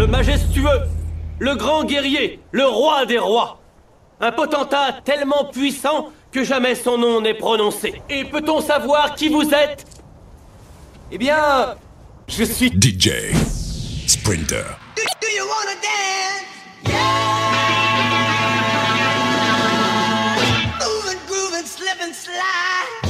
le majestueux, le grand guerrier, le roi des rois. Un potentat tellement puissant que jamais son nom n'est prononcé. Et peut-on savoir qui vous êtes? Eh bien, je suis DJ Sprinter. Do, do you wanna dance? Moving, grooving, slip and slide.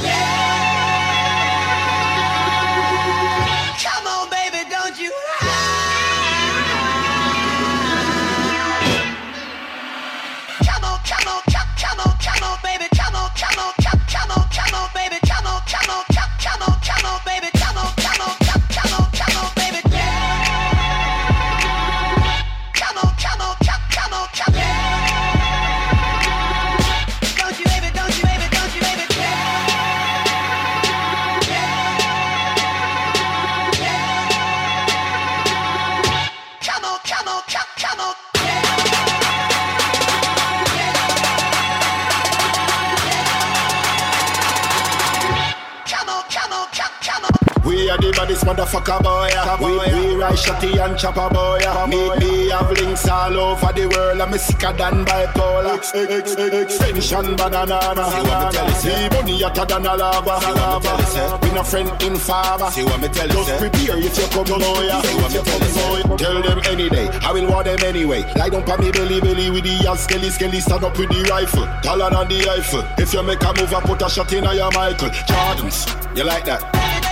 Motherfucker boy. We, we ride shotty and chopper boy. Me, me have links all over the world. I'm sicker than bipolar. X, X, X, extension banana. See what me tell you? See money hotter than a lava. See what me tell you, say? We no friend in favor. See what me tell you, Just prepare if you come boy. See what me tell you. Tell them any day. I will want them anyway. Lie down pa me belly belly with the ass skelly skelly. Stand up with the rifle. Taller than the Eiffel. If you make a move, I put a shot in your Michael. Jordans. You like that?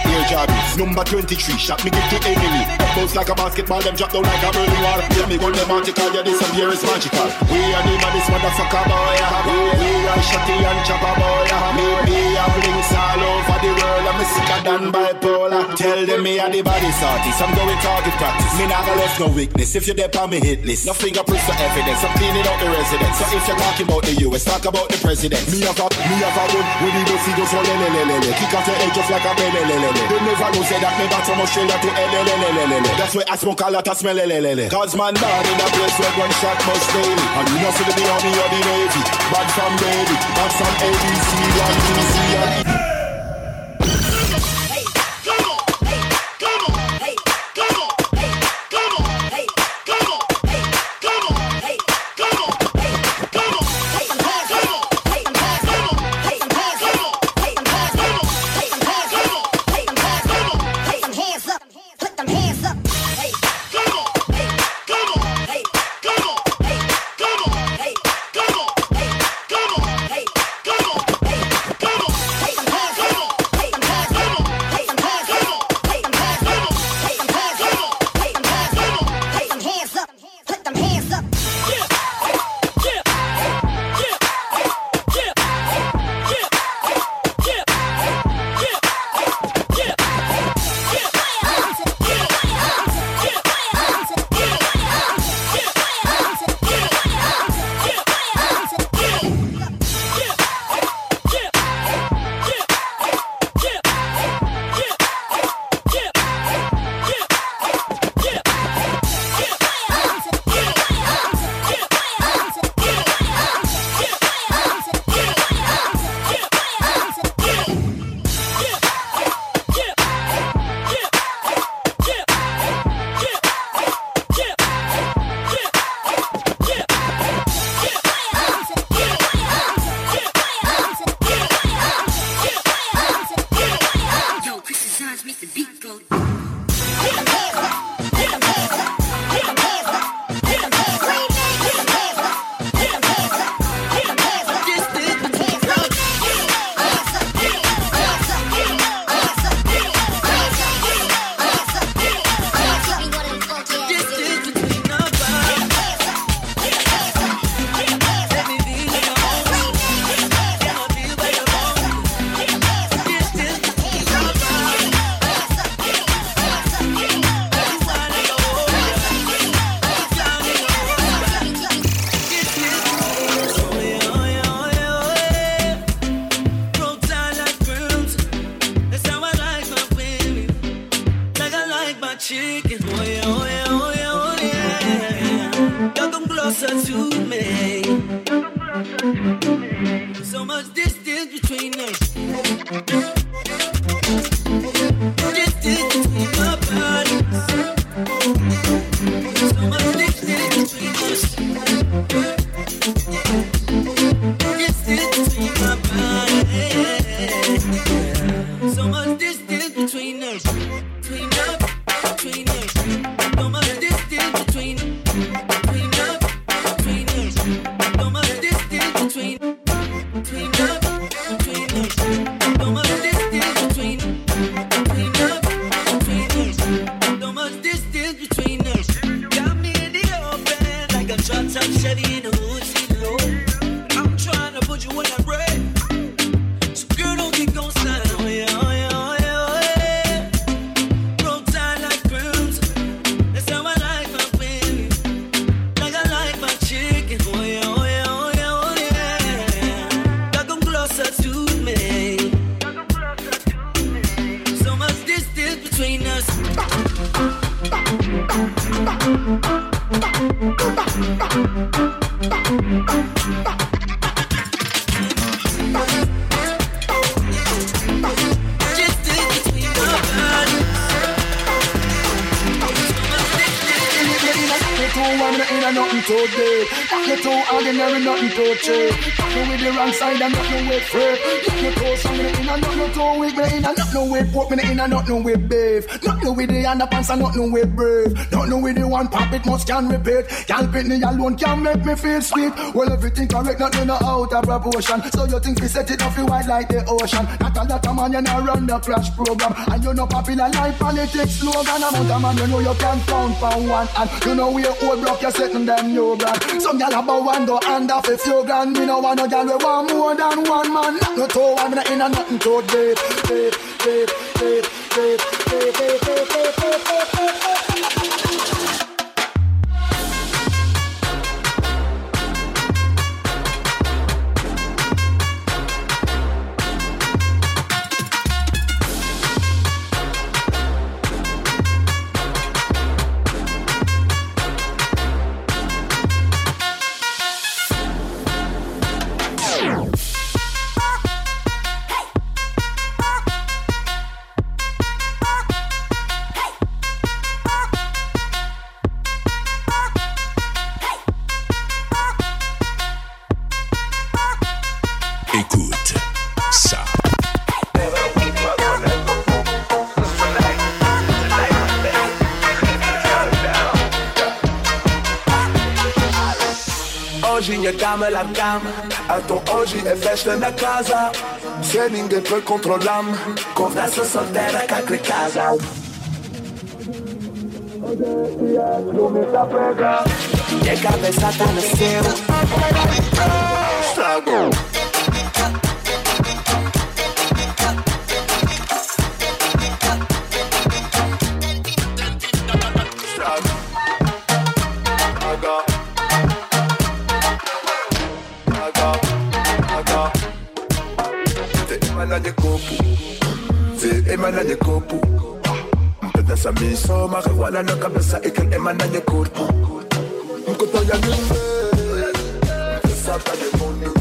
Here Jordans. Number 23. Shot me give to enemy. Bounce like a basketball. Them drop down like a burning wall. Tell me gun them article. Yeah, disappear is magical. We are the baddest motherfucker boy. yeah. We, we are shotty and chopper boy. yeah. Me, me have links all over the world. I'm sicker than bipolar. Tell them me are the baddest artist. I'm going target practice. Me not left no weakness. If you're there on me hit list, no fingerprints for evidence. I'm cleaning out the residence. So if you're talking about the US, talk about the president. Me have a, me have a gun. When he goes, he goes so le le le le le. Kick off your edge just like a bele le le le. They never know say that me back from Australia to L le le le le le le. That's why I smoke a lot of smell le le le le. Cause man bad in a place where one shot must daily. And you know see the army or the navy. Bad from baby, bad from ABC, one two, three, and dance and nothing with brave. Nothing with the one pop it must can repeat. Can't pick me alone can't make me feel sweet. Well everything correct, nothing no out of proportion. So you think we set it off wide like the ocean? Not a lot of man you know run the crash program. And you know popular life politics slogan. Amount of man you know you can count for one. And you know we old block you setting them new brand. Some gal about one go hand off a few grand. Me no want no gal we want more than one man. Not no two me not in a nothing to date, date, date, date, date, kama la kama hatuoji efeshte na kaza se ningepekontrolam konversa soltera kakrikaza Odejia, tu mi zapega Llegames hasta el cielo miso marihuana na kabisa ikalema ndani kurpo mkutonya mimbe mkisata nyekundu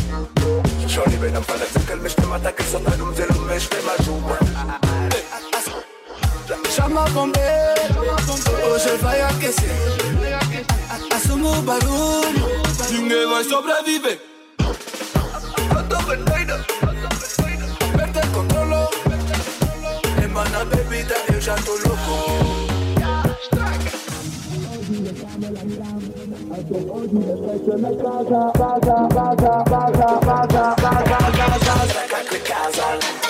shoni bena mfana zikalmeshte matakisota numzelumeshte majumba chama bombe hoje vai aquecer assumo o barulho ninguém vai sobreviver Mana bebida, eu já tô louco. DJ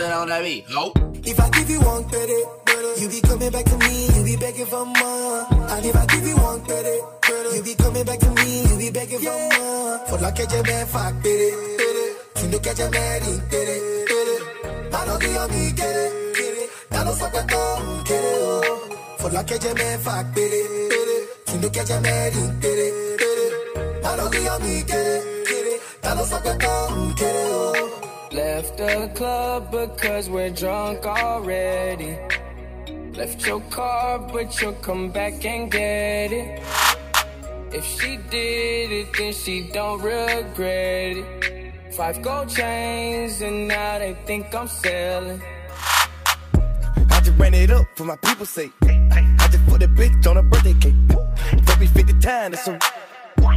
it on that beat. Oh. If I give you one credit, you be coming back to me, you be begging for more. And if I give you one credit, you be coming back to me, you be begging for more. For like a man, fuck, baby. You look at your man, get it. I don't give me, get it, get it. I don't suck at all, get it. oh. For like a man, fuck, baby. You look at your man, get it, get it. I don't give me, get it, get it. I don't suck at all, get it. Left the club because we're drunk already. Left your car, but you'll come back and get it. If she did it, then she don't regret it. Five gold chains, and now they think I'm selling. I just ran it up for my people's sake. I just put a bitch on a birthday cake. Me 50 times, that's.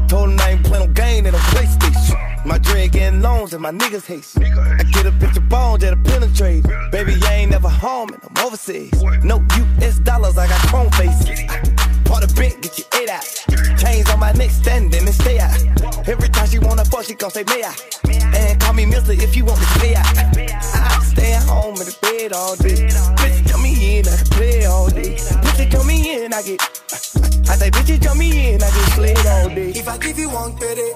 Told him I ain't playing no game, they don't PlayStation. My dread getting loans and my niggas haste. I get a picture bones that'll penetrate. Baby, I ain't never home and I'm overseas. No US dollars, I got chrome faces. Part of bent, get your eight out. Chains on my neck, standing and stay out. Every time she wanna fuck, she gon' say, may I? And call me mister if you want to stay out. I stay at home in the bed all day. Bitch, come me in, I can play all day. Bitch, come me in, I get. I say, bitch, come me in, I get slayed all day. If I give you one credit,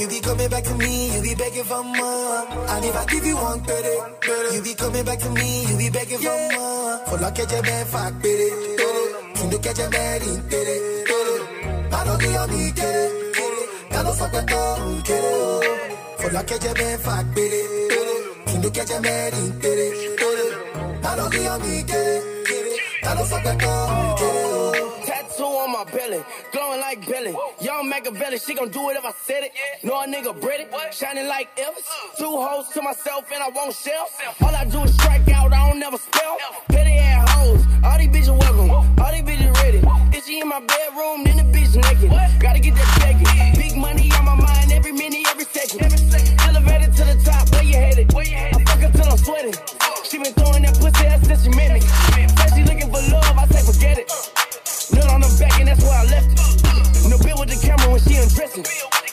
you be coming back to me, you be begging for more. And if I give you one credit, you be coming back to me, you be begging for more. For like a man, fuck, baby. You look at your man, get it. I don't give me, get it. I don't fuck with all, get it. For like a man, fuck, baby. You look at your man, get it. I don't give me, get it. I don't fuck with all, get it. Tattoo on my belly, glowing like Billy. Young Machiavelli, she gon' do it if I said it. Know a nigga British, shining like Elvis. Two hoes to myself and I won't shell. All I do is strike out, I don't never spell. Petty ass hoes, all these bitches welcome, all these bitches ready. Is she in my bedroom, then the bitch naked. Gotta get that check Big money on my mind every minute, every second. To the top, where you headed? I fuck her till I'm sweating. She been throwing that pussy ass since she met me. Said she looking for love, I say forget it. Nut on the back and that's where I left it. No bill with the camera when she undressing.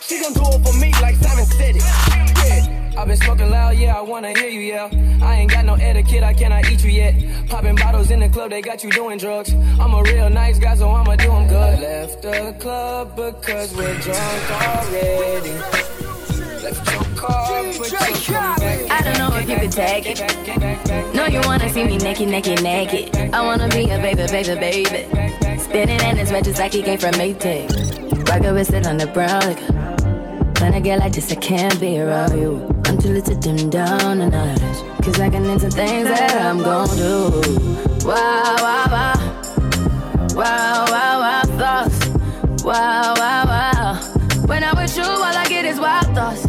She gon' do it for me like Simon said it. Yeah. I've been smoking loud, yeah, I wanna hear you yell. I ain't got no etiquette, I cannot eat you yet. Popping bottles in the club, they got you doing drugs. I'm a real nice guy, so I'ma do 'em good. Left the club because we're drunk already. I don't know if you could take it. No, you wanna see me naked, naked, naked. I wanna be a baby, baby, baby. Spinning in his red just like he came from Maytag. Rocket with it on the brown liquor. When I get like this, I can't be around you. I'm too little to dim down the notch. Cause I can into things that I'm gon' do. Wow, wow, wow. Wow, wow, wow, thoughts. Wow, wow, wow. When I'm with you, all I get is wild thoughts.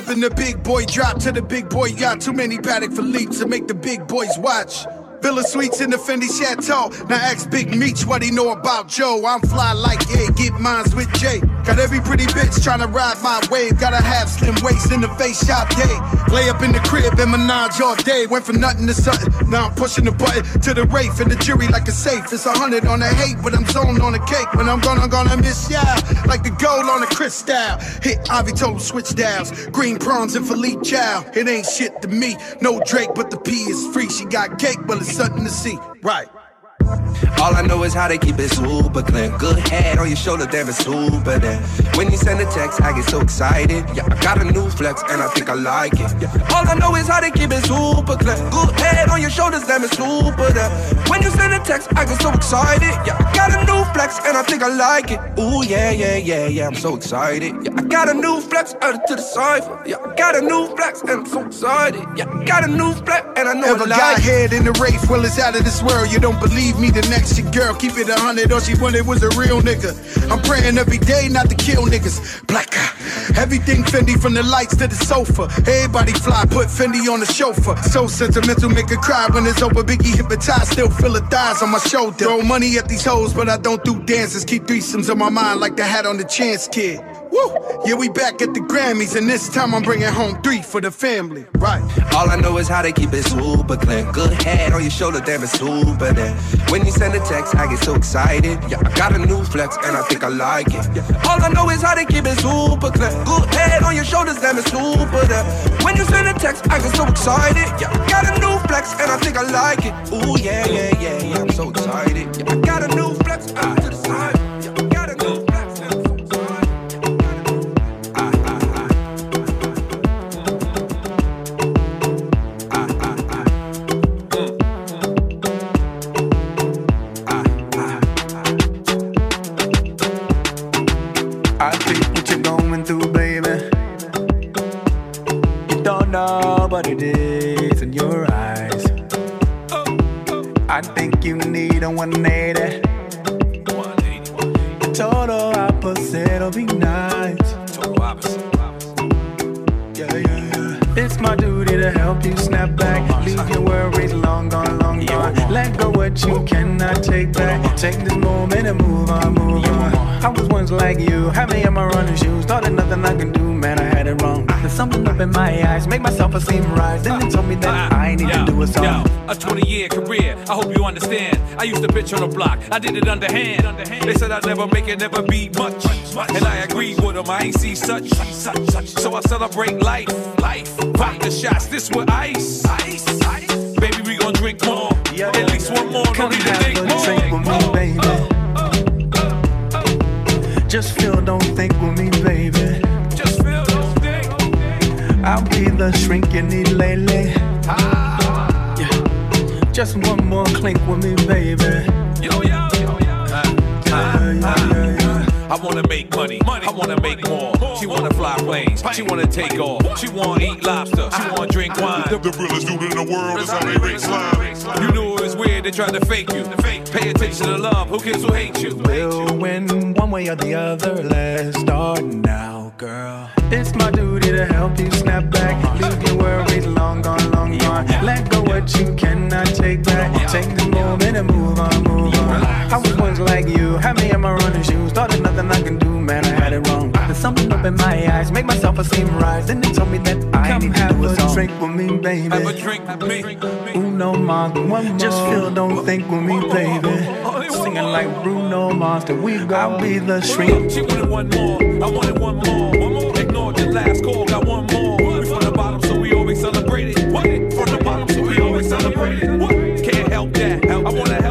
Up in the big boy drop to the big boy yacht. Too many Patek Philippe to make the big boys watch. Villa Suites in the Fendi Chateau. Now ask Big Meech what he know about Joe. I'm fly like yeah, get mines with Jay. Got every pretty bitch tryna ride my wave. Gotta have slim waist in the face shop day. Lay up in the crib and menage all day. Went from nothing to something. Now I'm pushing the button to the Wraith and the jury like a safe. It's a hundred on the hate, but I'm zoned on the cake. When I'm gonna, gonna miss ya like the gold on the crystal. Hit Ivy total switch dials. Green prawns and Philippe Chow. It ain't shit to me. No Drake, but the P is free. She got cake, but it's something to see. Right. All I know is how they keep it super clean. Good head on your shoulder, damn it's super there. When you send a text, I get so excited. Yeah, I got a new flex and I think I like it. Yeah. All I know is how they keep it super clean. Good head on your shoulders, damn it's super there. When you send a text, I get so excited. Yeah, I got a new flex and I think I like it. Ooh yeah, yeah, yeah, yeah, I'm so excited. Yeah, I got a new flex out to the cipher. Yeah, I got a new flex and I'm so excited. Yeah, I got a new flex and I know Ever I got like it. head in the race? Well, it's out of this world. You don't believe me? The next your girl, keep it a hundred. All she wanted was a real nigga. I'm praying every day not to kill niggas. Black. Everything Fendi from the lights to the sofa. Everybody fly, put Fendi on the chauffeur. So sentimental, make her cry when it's over. Biggie hypnotized, still feel her thighs on my shoulder. Throw money at these hoes, but I don't do dances. Keep threesomes on my mind like the hat on the chance kid. Woo! Yeah, we back at the Grammys, and this time I'm bringing home three for the family. Right. All I know is how they keep it super clean. Good head on your shoulder, damn it's super there. When you send a text, I get so excited. Yeah, I got a new flex and I think I like it. Yeah. All I know is how they keep it super clean. Good head on your shoulders, damn it's super there. When you send a text, I get so excited. Yeah, I got a new flex and I think I like it. Ooh yeah, yeah, yeah, yeah, I'm so excited. Yeah, I got a new flex out to the side. Bitch on the block, I did it underhand. They said I'd never make it, never be much. And I agree with them, I ain't see such. So I celebrate life, life. Pop the shots, this with ice. Ice, ice. Baby, we gon' drink more. At least one more, don't need to think more. me, baby. Just feel, don't think with me, baby. Just feel, don't think. I'll be the shrink you need lately. Ah. Yeah. Just one more clink with me, baby. She wanna take off. She wanna eat lobster, she wanna drink wine. The realest dude in the world is how they rate slime. You knew it was weird, they tried to fake you. Pay attention to love, who cares who hates you? We'll win one way or the other. Let's start now, girl. It's my duty to help you snap back. Uh-huh. Leave your worries long gone, long gone. Let go what you cannot take back. Uh-huh. Take this moment and move on, move on. I was once like you, had me in my running shoes. Thought there's nothing I can do, man, I had it something up in my eyes, make myself a seem rise. Then they told me that I need to do a song. drink with me, baby. Have a drink with me. Uno Mars, one Just feel, don't think with me, baby. Singing like Bruno Mars, that we go. I'll be the shrink. She wanted one more, I wanted one more. One more. Ignored the last call, got one more. We from the bottom, so we always celebrate it. What? From the bottom, so we always celebrate it. What? Can't help that. I wanna help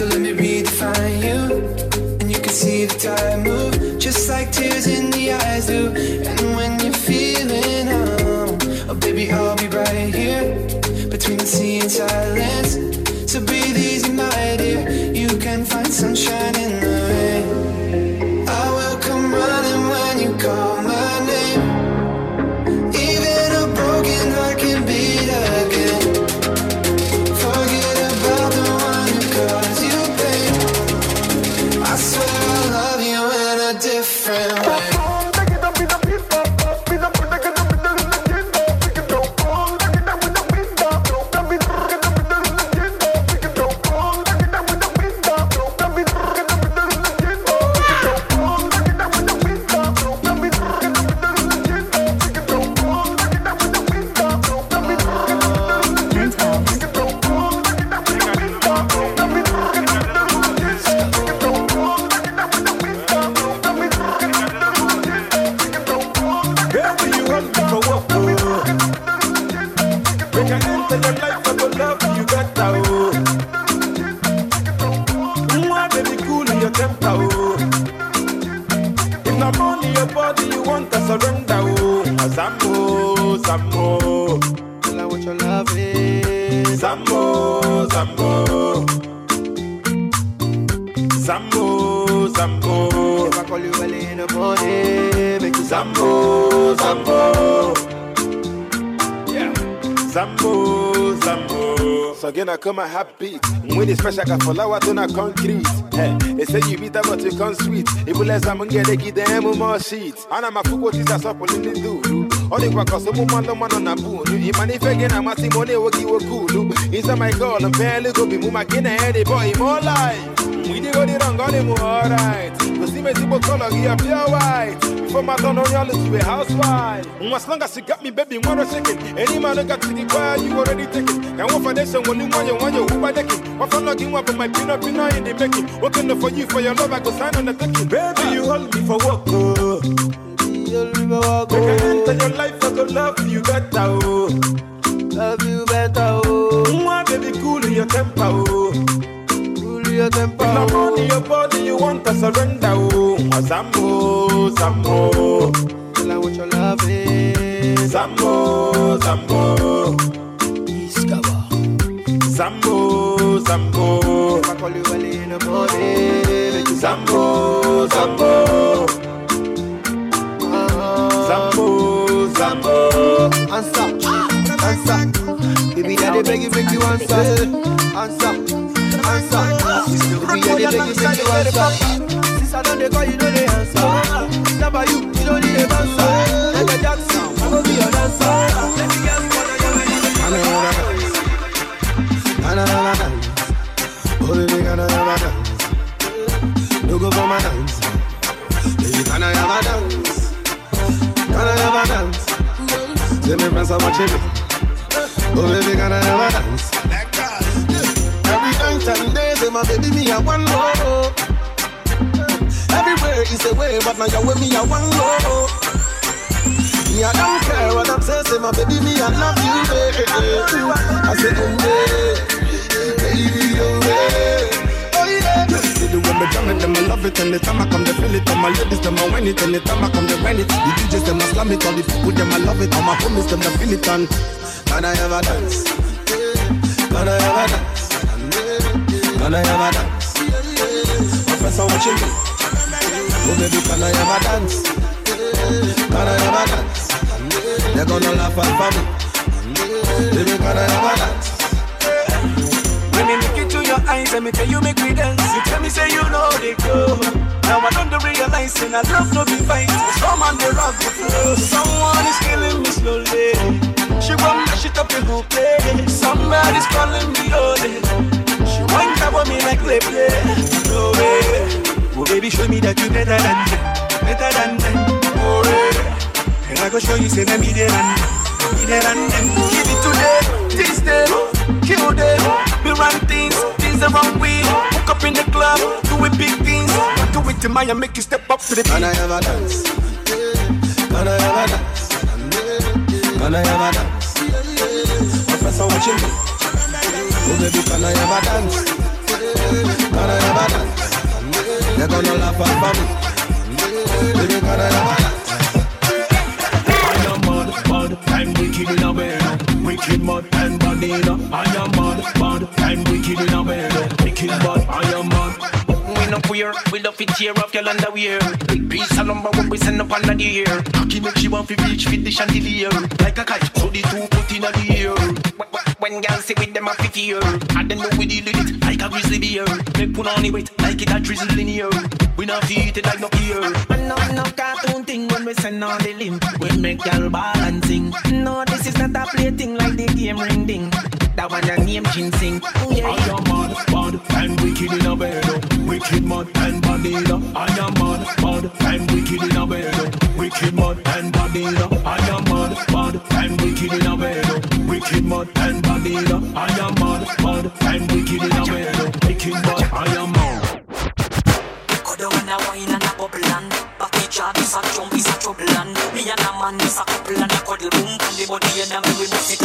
So let me redefine you. And you can see the time move, just like tears in the eyes do. Come a happy. When it's fresh, I got flower to na concrete. Hey, they say you beat but you come sweet. If you let someone get a them more sheets. And I'm a tisa sopo in the do. Only kwa koso mu mando mano na bunu. Imani fege na mati mone woki wakulu. Inside my girl, I'm barely go be mu makina heady boy, more life. We did go the wrong, got him alright. You see me tipo color, he a pure white. Before my son on your list, you a housewife. As long as you got me, baby, one or chicken. Any man who got to the choir, you already taken. Can one foundation when you want you want you who by decking. What for logging up on my peanut peanut in the making. Working for you for your love, I go sign on the taking. Baby, you hold me for work. Oh. Make I oh. enter your life, I go love you better. Oh. Love you better, oh. Mwah, baby, cool in your temper. Oh. Your temper. If I'm your body, you want to surrender. Oh. Mwah, Some more, some more. Tell her what your love is. Some more. Some more, some. If I call you early in the morning, make you Some more, some more. Some more, some more. answer, answer. Baby, daddy beg you, make you answer, answer, answer. Beg you, make you. Since I don't call you, don't answer. It's about you, you don't need a answer. Like a Jackson, I go be your dancer. Let me. Gonna dance. Gonna dance. Gonna have a dance. Gonna dance. Me gonna dance. And day, say my baby, me a one more. Everywhere is a way, but now you're with me, I want more. Me, I don't care what I'm saying, say my baby, me, I love you, baby. I say, oh, yeah, baby, oh, yeah. Oh, yeah. See the way me jam it, them I love it Anytime I come, they feel it All my ladies, them I win it Anytime I come, they win it The DJs, them I slam it All the people, them I love it All my homies, them they feel it And Can I a dance? Can I a dance? Can I have a dance? Friends are watching me. Oh baby, can I have a dance? Can I have a dance? They're gonna laugh at me. Baby, can I have a dance? When me look into your eyes and me tell you make me dance, you tell me say you know they go. Now I don't realize and I love no be fight. Some on rock the floor. Someone is killing me slowly. She want me shit up in who play. Somebody's calling me holy. She want to me like play play. No way. Oh baby, show me that you better than them, better than them. Oh yeah. And I go show you say that me there and me there and them. Give it to them, tease them, kill them. We run things, things the wrong way. Hook up in the club, do it big things. Do it to Maya, make you step up to the beat. Can I have a dance? Can I have a dance? Can I have a dance? My friends are watching me. Oh baby, can I have a dance? Can I have a dance? They're gonna laugh at me. Baby, can I have a dance? I am mad, mad, and wicked in a bed. Wicked mad and bad in a. I am mad, mad, and wicked in a bed. Wicked bad, I am mad. We no queer, we love it tear off your underwear. Big piece of lumber when we send up under the air. Cocky make she want to reach fit the chandelier. Like a kite, When- when- When girls sit with them a fit here, I don't know we deal with it like a grizzly bear. Make put on the weight like it a drizzle in here. We not feed it like no ear. And no no cartoon thing when we send on the limb. We make y'all balancing. No, this is not a play thing like the game ring ding. That one a name ginseng. Oh yeah. I am mad, mad, and wicked in a bed. Wicked mad and bad in a. I am mad, mad, and wicked in a bed. Wicked mad and bad in a. I am mad, mad, and wicked in a bed. Wicked mad and bad a. I am mad, mad, and wicked in a bed. Wicked mad, I am mad. Coulda when I wine and a bubble and Party job is a jump, is a trouble and Me and a man is a couple and a cuddle boom From the body and a me we mix it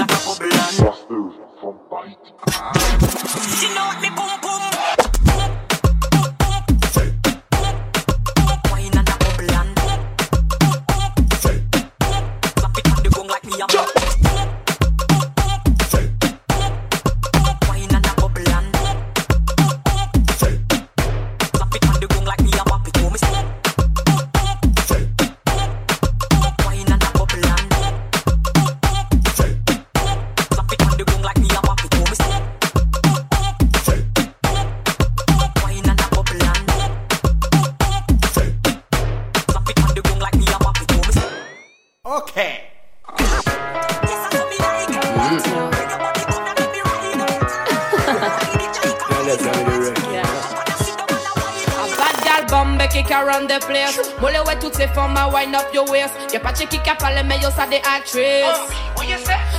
around the place. Mole ouais toutes ces femmes à wind up your waist? Y'a pas de qui a parlé mais yo ça des actrices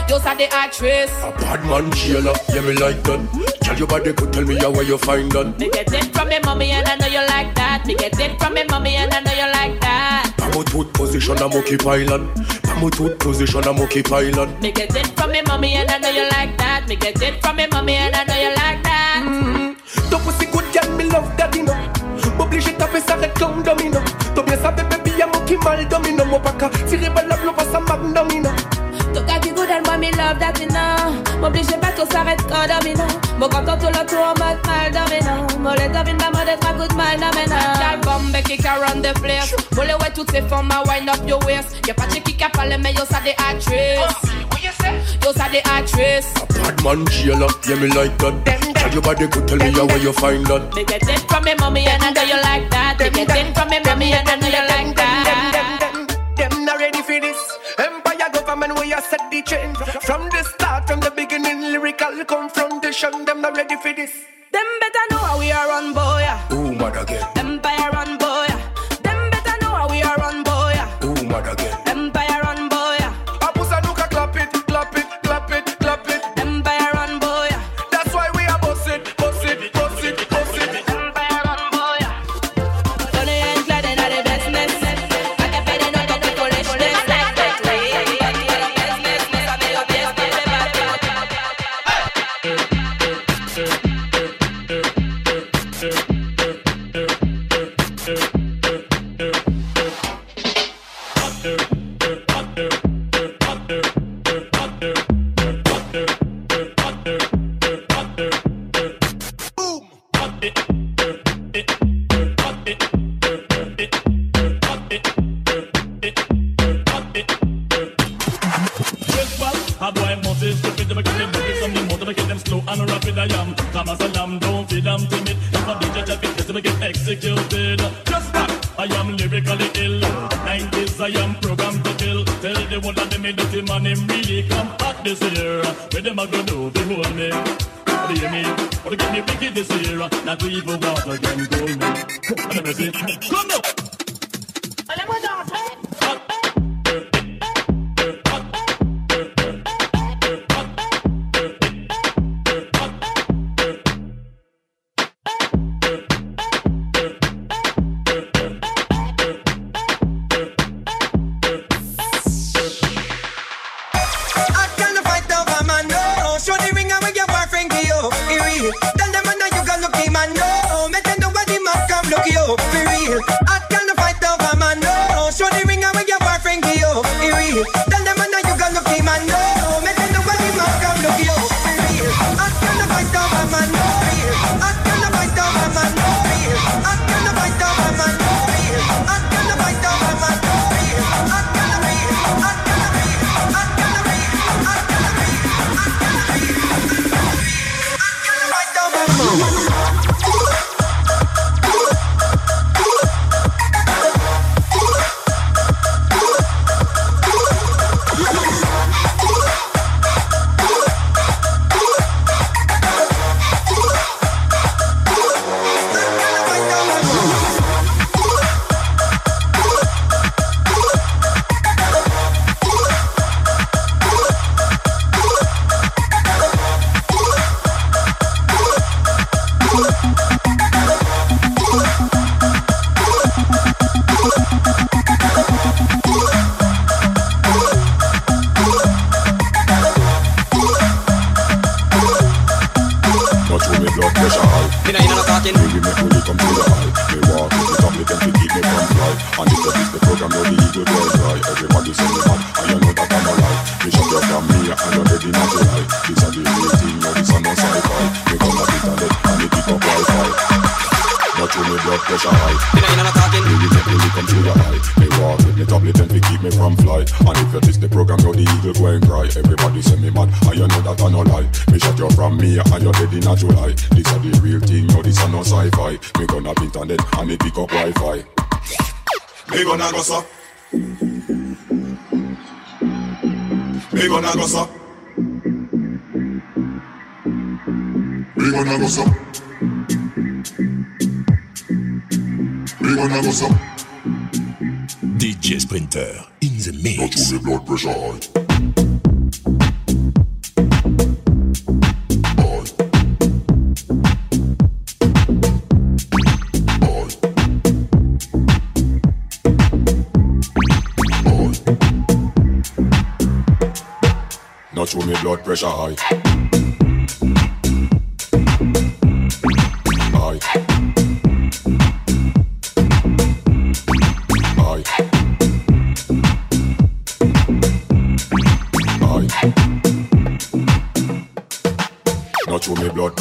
Yo ça des actrices A bad man jailer, yeah me like that. Tell your body could tell me how where you find that. Me get it from me mommy and I know you like that. Me get it from me mommy and I know you like that. Pamo tooth position a monkey pylon. Pamo tooth position a monkey pylon. Me get it from me mommy and I know you like that. Me get it from me mommy and I know you like that. Mm-hmm. Ton pussy good girl, me love daddy no M'oblige taper ça red comme domino. Toi bien savais baby y'a mon qui mal domino. Mon pas qu'à tirer balle la blow ça magnomino Tout gars qui good and moi me love that you know M'oblige pas tout s'arrête quand domino. Mon content tout le tour en mode mal domino. Mollet domine ma mode être un good mal domino. Gal bombe kick around the place Mole ouais toutes ces femmes à wind up your waist. Y'a pas de qui a parlé mais yo ça des actrices Yo ça des actrices Bad man jailer, yeah me like that. Tell your body could tell me how where you find that. Me get it from me mommy and I know you like that. Me get it from me mommy and I know you like that. Them not ready for this. Empire government where you set the trend From the start, from the beginning Lyrical confrontation Them not ready for this. Them better know how we are run boy. Ooh, mad again? Empire run boy. Them better know how we are run boy. Ooh, mad again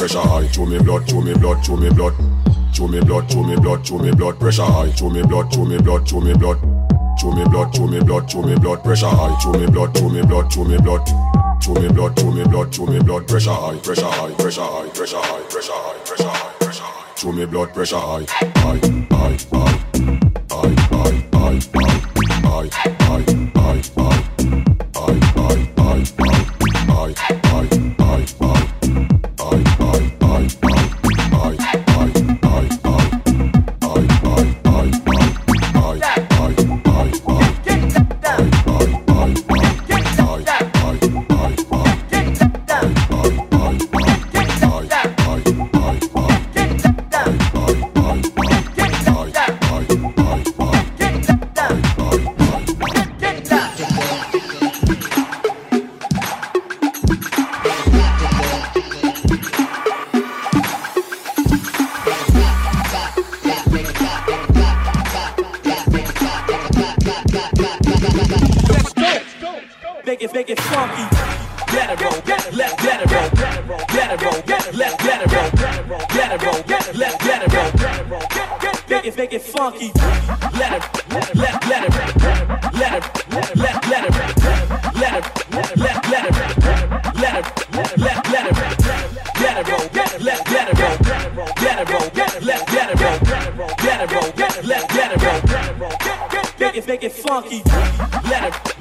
pressure high. Show me blood, show me blood, show me blood. Show me blood, show me blood, show me blood pressure high. Show me blood, show me blood, show me blood. Show me blood, show me blood, show me blood pressure high. Show me blood, show me blood, show me blood. Show me blood, show me blood, show me blood pressure high, pressure high, pressure high, pressure high, pressure high, pressure high, pressure high. Show me blood pressure high, high, high, high, high, high, high, high, high, high, high,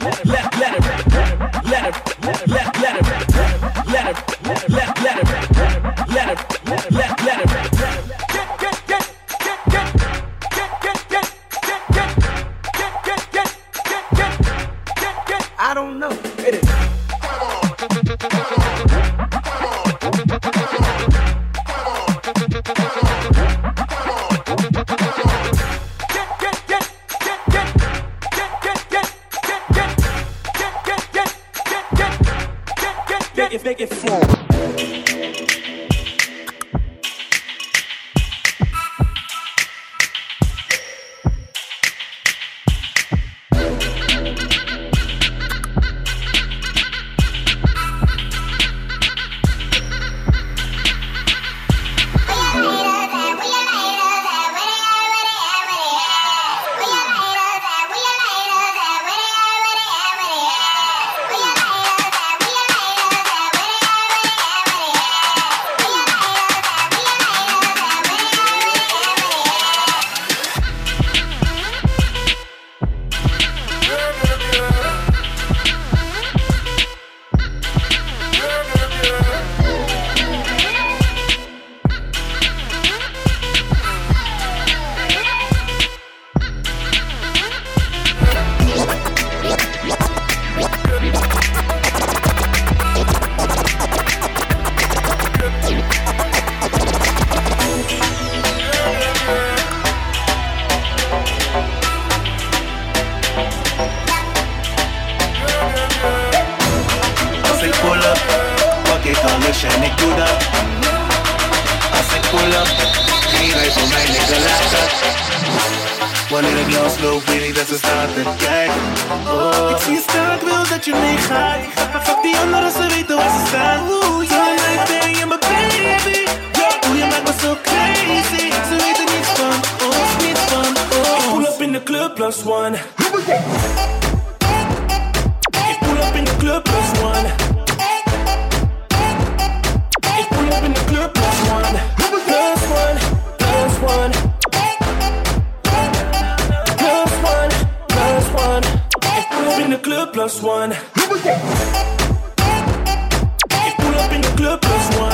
left. Bucket on the shiny good up. I say pull up, mira eso my nigga like One of the girls slow really that's a start the gang. Oh. Ik zie je staan, ik wil dat je meegaat. Maar fuck die anderen, ze weten waar ze staan. Tonight ben je mijn baby. Hoe je maakt me zo crazy. Ze weten niets van ons, niets van ons. Ik pull up in de club plus one. Ik pull up in de club plus one. plus one. Here we go. Pull up in the club plus one.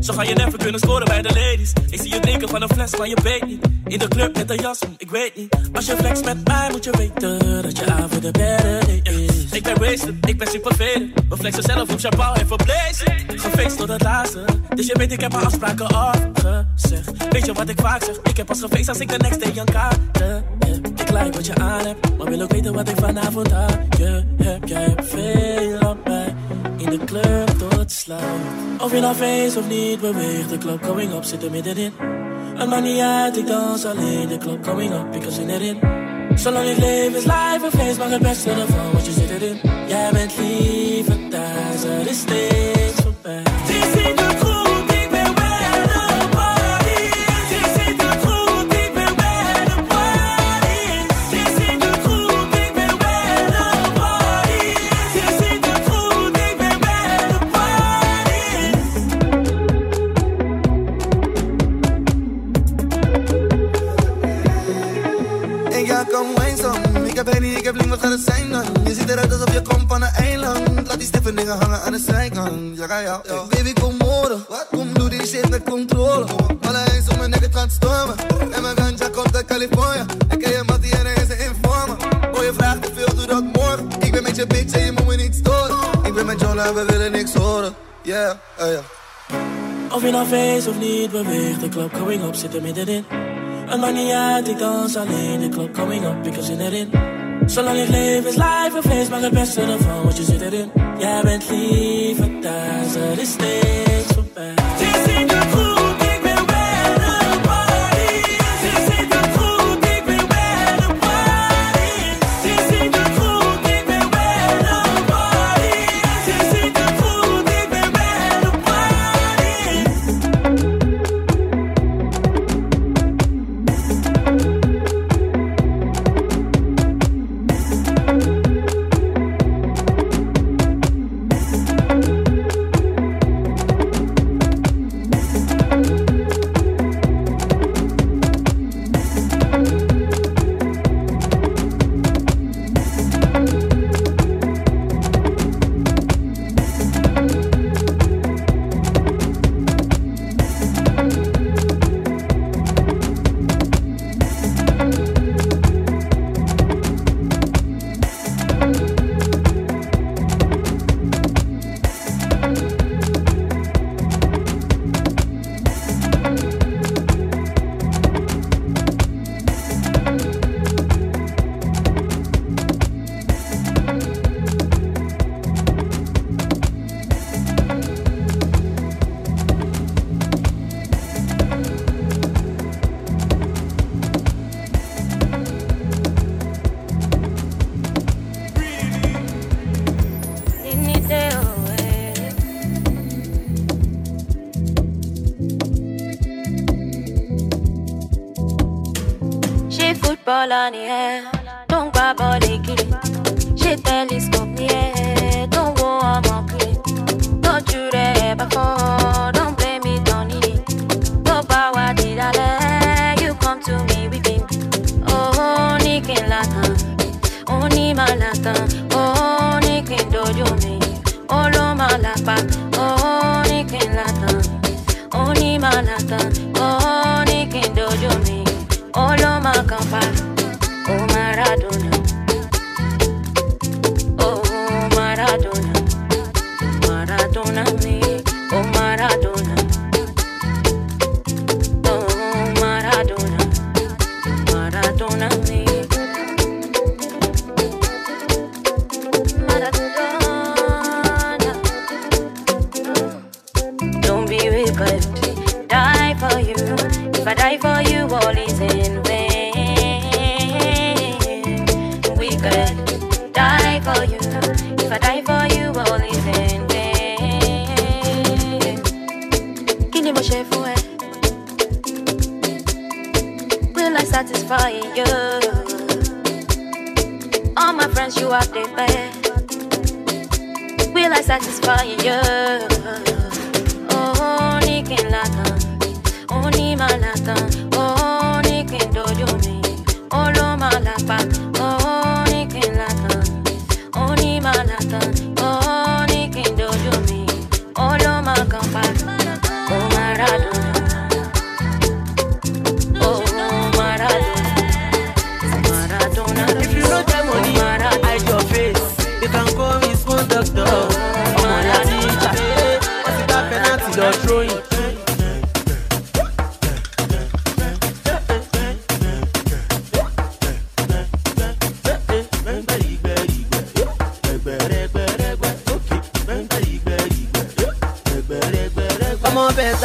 Zo ga je never kunnen scoren bij de ladies. Ik zie je drinken van een fles, van je weet niet. In de club met een jas, hm, ik weet niet. Als je flex met mij, moet je weten dat je aan voor de better is. Ik ben wasted, ik ben super. We flexen zelf op champagne en verblezen. Gefeest tot het laatste. Dus je weet, ik heb mijn afspraken afgezegd. Weet je wat ik vaak zeg? Ik heb pas gefeest als ik de next day aan heb. Ik like wat je aan hebt, maar wil ook weten wat ik vanavond aan je heb. Jij hebt veel aan mij de club tot sluit. Of je nou feest of niet beweegt, de klok coming up zit er middenin. Het maakt niet uit, ik dans alleen, de klok coming up, ik zin erin. Zolang ik leef is live een feest, maar het beste ervan, want je zit erin. Jij bent liever thuis, er is steeds voorbij. Ja, ja, ja. Baby, kom. Wat? Kom, doe die shit met controle. Alle eens om mijn nek, het gaat stormen. En mijn ganja komt uit Californië. Ik ken je mattie en er is een informer. Oh, je vraagt te veel, doe dat morgen. Ik ben met je bitch en je moet me niet storen. Ik ben met John en we willen niks horen. Yeah, uh, yeah. Of je nou feest of niet beweegt, de klok coming up zit er middenin. Het maakt niet uit, ik dans alleen, de klok coming up, ik heb zin erin. Zolang ik leef is life een feest, maar het beste ervan, want je zit erin. Jij bent liever thuis, er is steeds voorbij. Ball on the air. Don't grab all the kitty. She telescope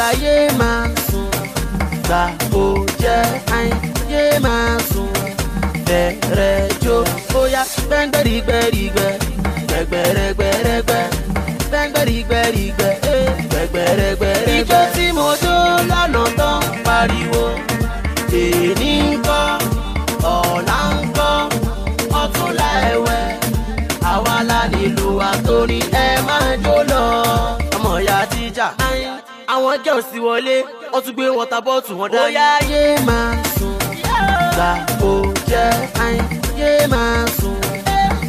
láyé máa sùn gbà ó jẹ́ àìn yé máa sùn bẹ̀rẹ̀ jó bóyá gbẹ́ngbẹ́rìgbẹ́rìgbẹ́ gbẹ̀gbẹ̀rẹ̀gbẹ̀rẹ̀gbẹ́ gbẹ́ngbẹ́rìgbẹ́rìgbẹ́ eh, gbẹ̀gbẹ̀rẹ̀gbẹ̀rẹ̀gbẹ́. ìjọ tí mo dún. àwọn jẹ́ òsì wọlé wọ́n tún gbé wọ́tà bọ́ọ̀tù wọn dání. bóyá yé máa sùn. Gbà kó jẹ́ àyìn yé máa sùn.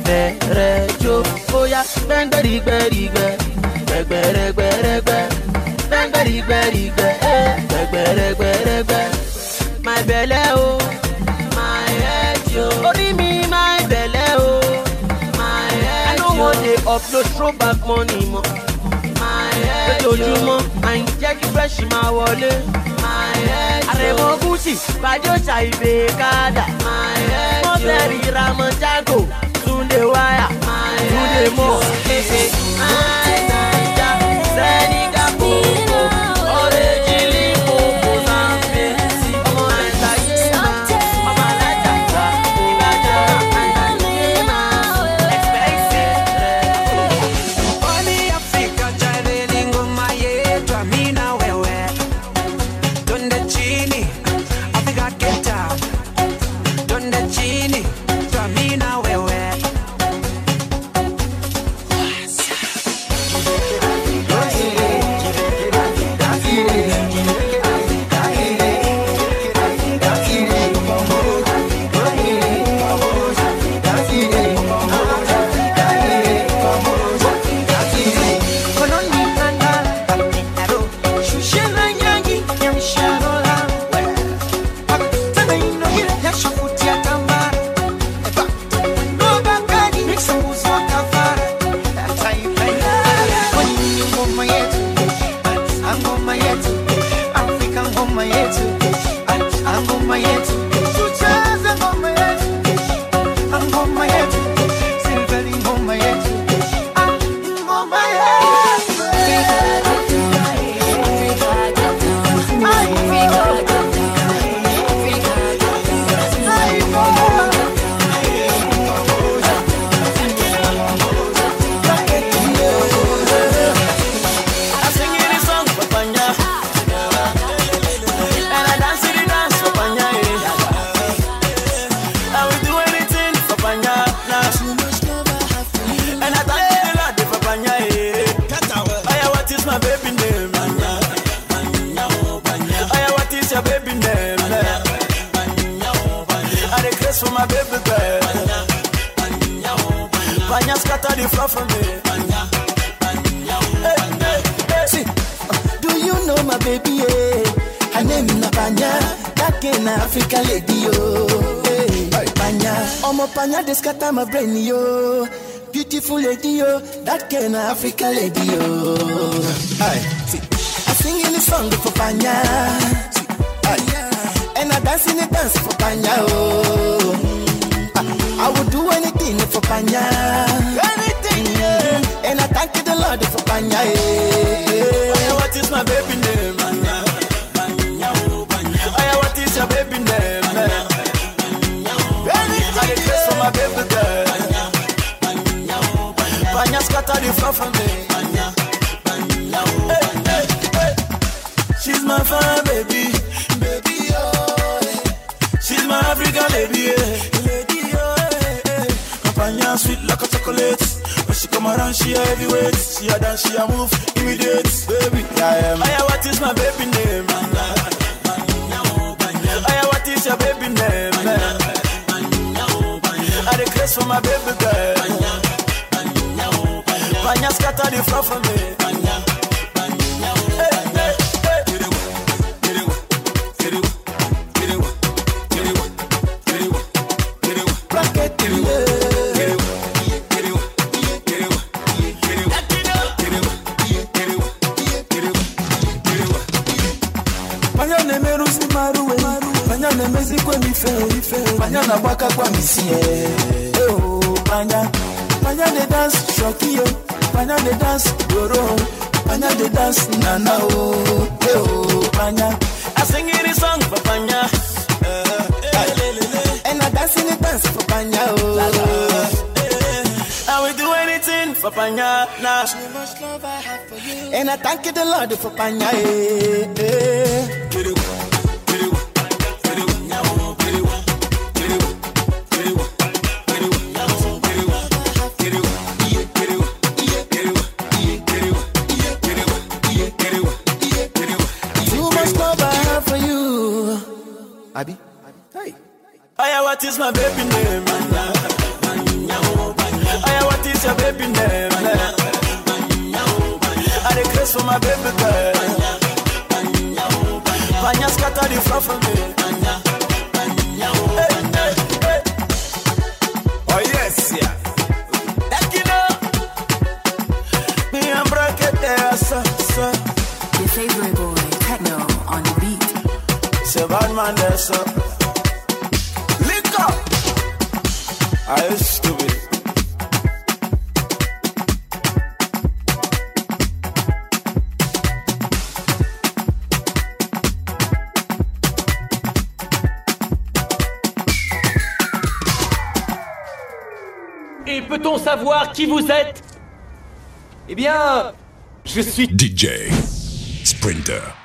Bẹ̀rẹ̀ jó. Bóyá gbẹ́ngbẹ́rìgbẹ́rìgbẹ́ gbẹ̀gbẹ̀rẹ̀gbẹ̀rẹ̀gbẹ́ gbẹ́ngbẹ́rìgbẹ́rìgbẹ́ gbẹ̀gbẹ̀rẹ̀gbẹ̀rẹ̀gbẹ́ eh, máa bẹ̀lẹ́ o oh. máa yẹ́ di o orí mi máa bẹ̀lẹ́ o oh. máa yẹ́ di o. I no wan dey upload throwback money mọ́ lójoojúmọ́ àyìn jẹ́ kí fresh máa wọlé. àrẹ̀mọ gúúsì bàjọ́ ṣàìbè kádà. mọ́tẹ́rì ramọ jago túnde wáyà túnde mọ́. sẹ́ni ká kó o. my baby, yeah. Her name na Panya, back in Africa lady, yo. Eh, hey, Panya, I'm a Panya, this cat I'm brain, yo. Beautiful lady, yo, that kind of Africa lady, yo. Aye. See, I sing in the song for Panya, See, and I dance in the dance for Panya, oh. I, I would do anything for Panya, anything, yeah. And I thank you the Lord for Panya, yeah. Eh. What is my baby name? Aya, oh, what is your baby name? I dey dress for my baby girl. Panya scatter the floor for me. Oh, hey, hey, hey. She's my fine baby, baby oh. Eh. She's my African lady, yeah. lady oh. Eh, hey, hey. Sweet like a chocolate. Come around, she a heavyweight. She a dance, she a move, immediate, baby. Yeah, yeah. Aya, what is my baby name? Aya, what is your baby name? I dey craze for my baby girl. Panya scatter the floor for me. Panya na baka kwa misie Eh, oh, Panya. Panya de dance shoki yo. Panya de dance doro Panya de dance nana oh Eh, oh, Panya. I sing it song for Panya. And I dance in the dance for Panya, oh. I will do anything for Panya nah. And I thank you the Lord for Panya, eh, eh. What is my baby name? Aya, what is your baby name? I craze for my baby girl. Panya scatter the floor for me. Oh yes, yeah. Me and bracket there, so, so. Your favorite boy, Tekno, on the beat. Say bad man there, so. Savoir qui vous êtes Eh bien, je suis DJ Sprinter.